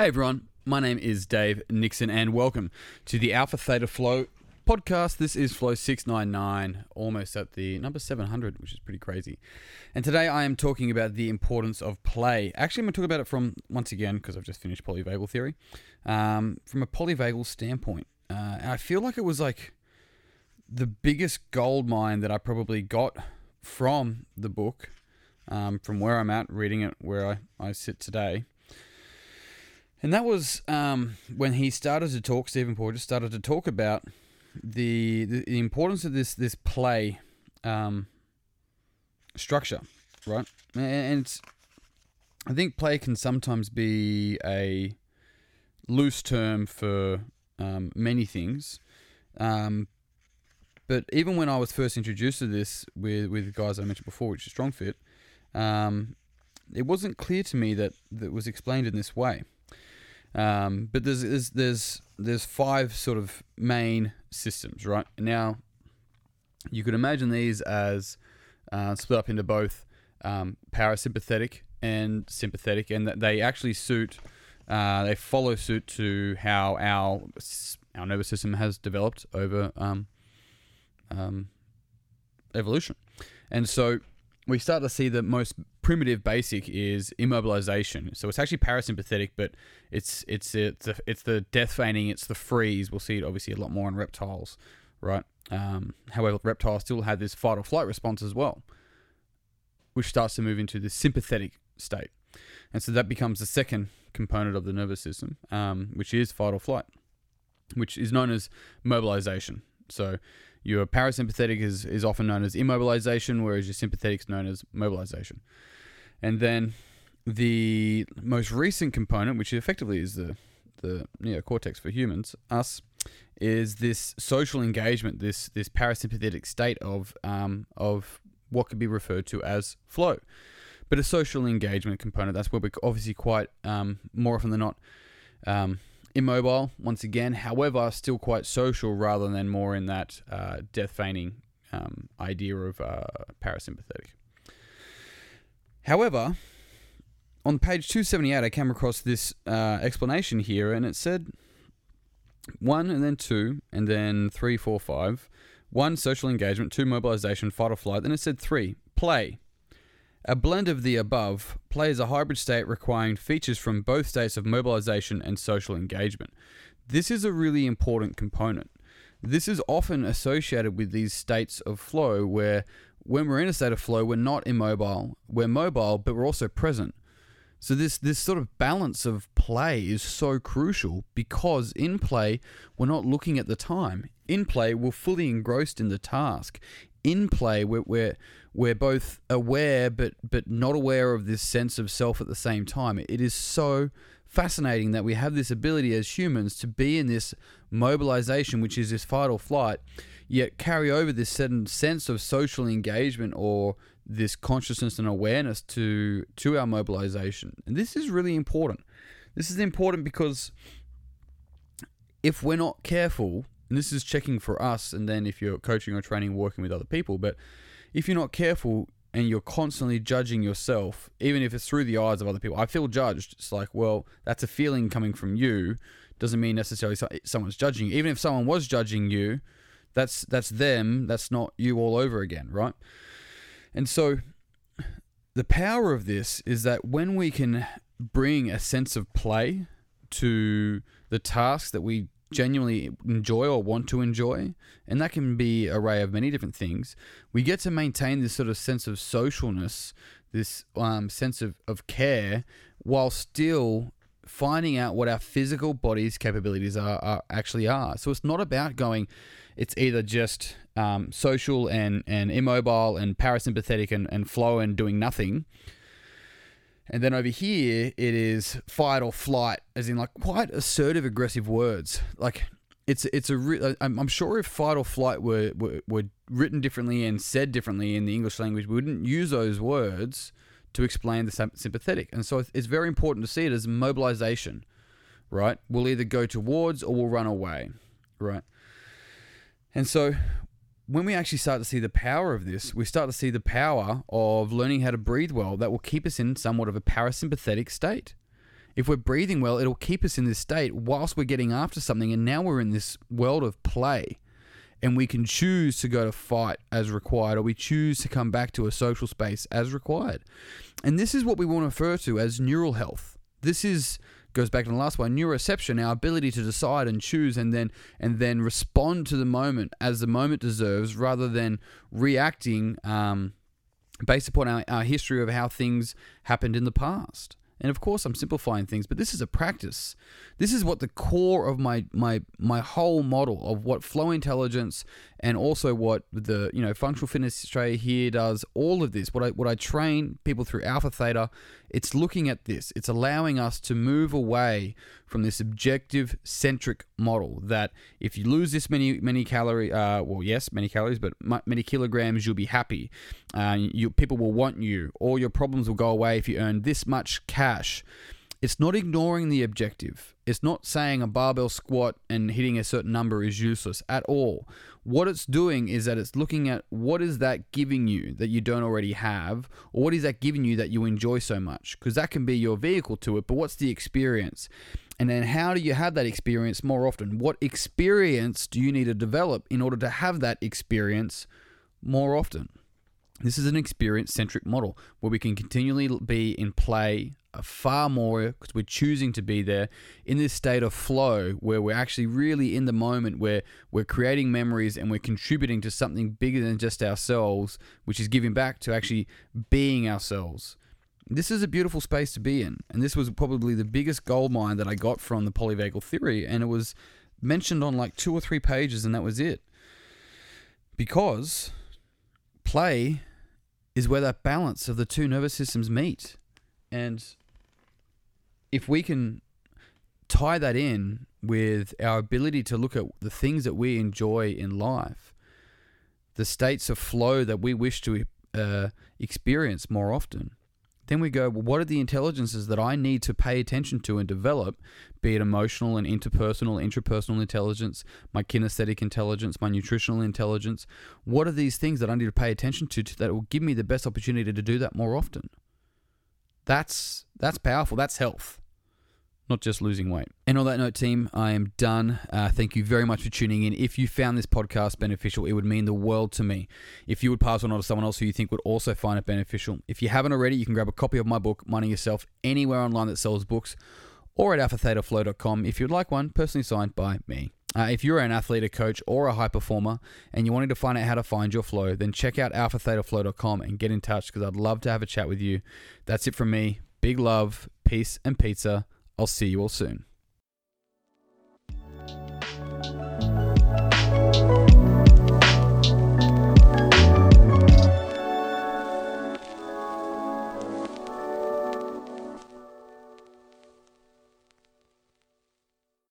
Hey everyone, my name is Dave Nixon, and welcome to the Alpha Theta Flow podcast. This is Flow 699, almost at the number 700, which is pretty crazy. And today I am talking about the importance of play. Actually, I'm going to talk about it from, once again, because I've just finished polyvagal theory, um, from a polyvagal standpoint. Uh, and I feel like it was like the biggest gold mine that I probably got from the book, um, from where I'm at, reading it, where I, I sit today. And that was um, when he started to talk. Stephen Porges started to talk about the the, the importance of this this play um, structure, right? And I think play can sometimes be a loose term for um, many things. Um, but even when I was first introduced to this with with guys I mentioned before, which is StrongFit, um, it wasn't clear to me that that was explained in this way. Um, but there's, there's there's there's five sort of main systems, right? Now, you could imagine these as uh, split up into both um, parasympathetic and sympathetic, and that they actually suit, uh, they follow suit to how our our nervous system has developed over um, um, evolution, and so we start to see the most primitive basic is immobilization. So it's actually parasympathetic, but it's it's it's the, it's the death feigning, it's the freeze. We'll see it obviously a lot more in reptiles, right? Um, however, reptiles still have this fight or flight response as well, which starts to move into the sympathetic state, and so that becomes the second component of the nervous system, um, which is fight or flight, which is known as mobilization. So your parasympathetic is, is often known as immobilization, whereas your sympathetic is known as mobilization. And then the most recent component, which effectively is the, the neocortex for humans, us, is this social engagement, this this parasympathetic state of um, of what could be referred to as flow. But a social engagement component, that's where we're obviously quite um, more often than not um, immobile once again, however, still quite social rather than more in that uh, death feigning um, idea of uh, parasympathetic. However, on page 278, I came across this uh, explanation here, and it said one, and then two, and then three, four, five. One, social engagement. Two, mobilization, fight or flight. Then it said three, play. A blend of the above play is a hybrid state requiring features from both states of mobilization and social engagement. This is a really important component. This is often associated with these states of flow where when we're in a state of flow, we're not immobile. We're mobile, but we're also present. So this this sort of balance of play is so crucial because in play we're not looking at the time. In play we're fully engrossed in the task. In play we're we're, we're both aware but but not aware of this sense of self at the same time. It is so fascinating that we have this ability as humans to be in this mobilization, which is this fight or flight, yet carry over this certain sense of social engagement or this consciousness and awareness to to our mobilization. And this is really important. This is important because if we're not careful, and this is checking for us, and then if you're coaching or training, working with other people, but if you're not careful and you're constantly judging yourself, even if it's through the eyes of other people, I feel judged. It's like, well, that's a feeling coming from you. Doesn't mean necessarily someone's judging you. Even if someone was judging you, that's that's them. That's not you all over again, right? And so the power of this is that when we can bring a sense of play to the tasks that we genuinely enjoy or want to enjoy, and that can be array of many different things, we get to maintain this sort of sense of socialness, this um, sense of, of care, while still finding out what our physical body's capabilities are, are actually are. So it's not about going, it's either just um, social and, and immobile and parasympathetic and, and flow and doing nothing. And then over here, it is fight or flight, as in like quite assertive, aggressive words. Like it's it's a re- I'm sure if fight or flight were, were were written differently and said differently in the English language, we wouldn't use those words to explain the sympathetic. And so it's very important to see it as mobilization, right? We'll either go towards or we'll run away, right? And so when we actually start to see the power of this, we start to see the power of learning how to breathe well that will keep us in somewhat of a parasympathetic state. If we're breathing well, it'll keep us in this state whilst we're getting after something. And now we're in this world of play. And we can choose to go to fight as required, or we choose to come back to a social space as required. And this is what we want to refer to as neural health. This is goes back to the last one neuroception our ability to decide and choose and then and then respond to the moment as the moment deserves rather than reacting um, based upon our, our history of how things happened in the past and of course, I'm simplifying things, but this is a practice. This is what the core of my my my whole model of what flow intelligence and also what the you know functional fitness Australia here does. All of this, what I what I train people through Alpha Theta, it's looking at this. It's allowing us to move away from this objective centric model that if you lose this many many calorie, uh, well yes, many calories, but many kilograms, you'll be happy. Uh, you people will want you. All your problems will go away if you earn this much cash. It's not ignoring the objective. It's not saying a barbell squat and hitting a certain number is useless at all. What it's doing is that it's looking at what is that giving you that you don't already have, or what is that giving you that you enjoy so much? Because that can be your vehicle to it, but what's the experience? And then how do you have that experience more often? What experience do you need to develop in order to have that experience more often? This is an experience centric model where we can continually be in play uh, far more because we're choosing to be there in this state of flow where we're actually really in the moment where we're creating memories and we're contributing to something bigger than just ourselves, which is giving back to actually being ourselves. This is a beautiful space to be in, and this was probably the biggest gold mine that I got from the polyvagal theory, and it was mentioned on like two or three pages, and that was it. Because play is where that balance of the two nervous systems meet. And if we can tie that in with our ability to look at the things that we enjoy in life, the states of flow that we wish to uh, experience more often, then we go, well, what are the intelligences that I need to pay attention to and develop, be it emotional and interpersonal, intrapersonal intelligence, my kinesthetic intelligence, my nutritional intelligence? What are these things that I need to pay attention to, that will give me the best opportunity to do that more often? That's that's powerful. That's health not just losing weight. And on that note, team, I am done. Uh, thank you very much for tuning in. If you found this podcast beneficial, it would mean the world to me. If you would pass on to someone else who you think would also find it beneficial. If you haven't already, you can grab a copy of my book, Money Yourself, anywhere online that sells books or at alphathetaflow.com if you'd like one personally signed by me. Uh, if you're an athlete, a coach, or a high performer and you're wanting to find out how to find your flow, then check out alphathetaflow.com and get in touch because I'd love to have a chat with you. That's it from me. Big love, peace, and pizza. I'll see you all soon.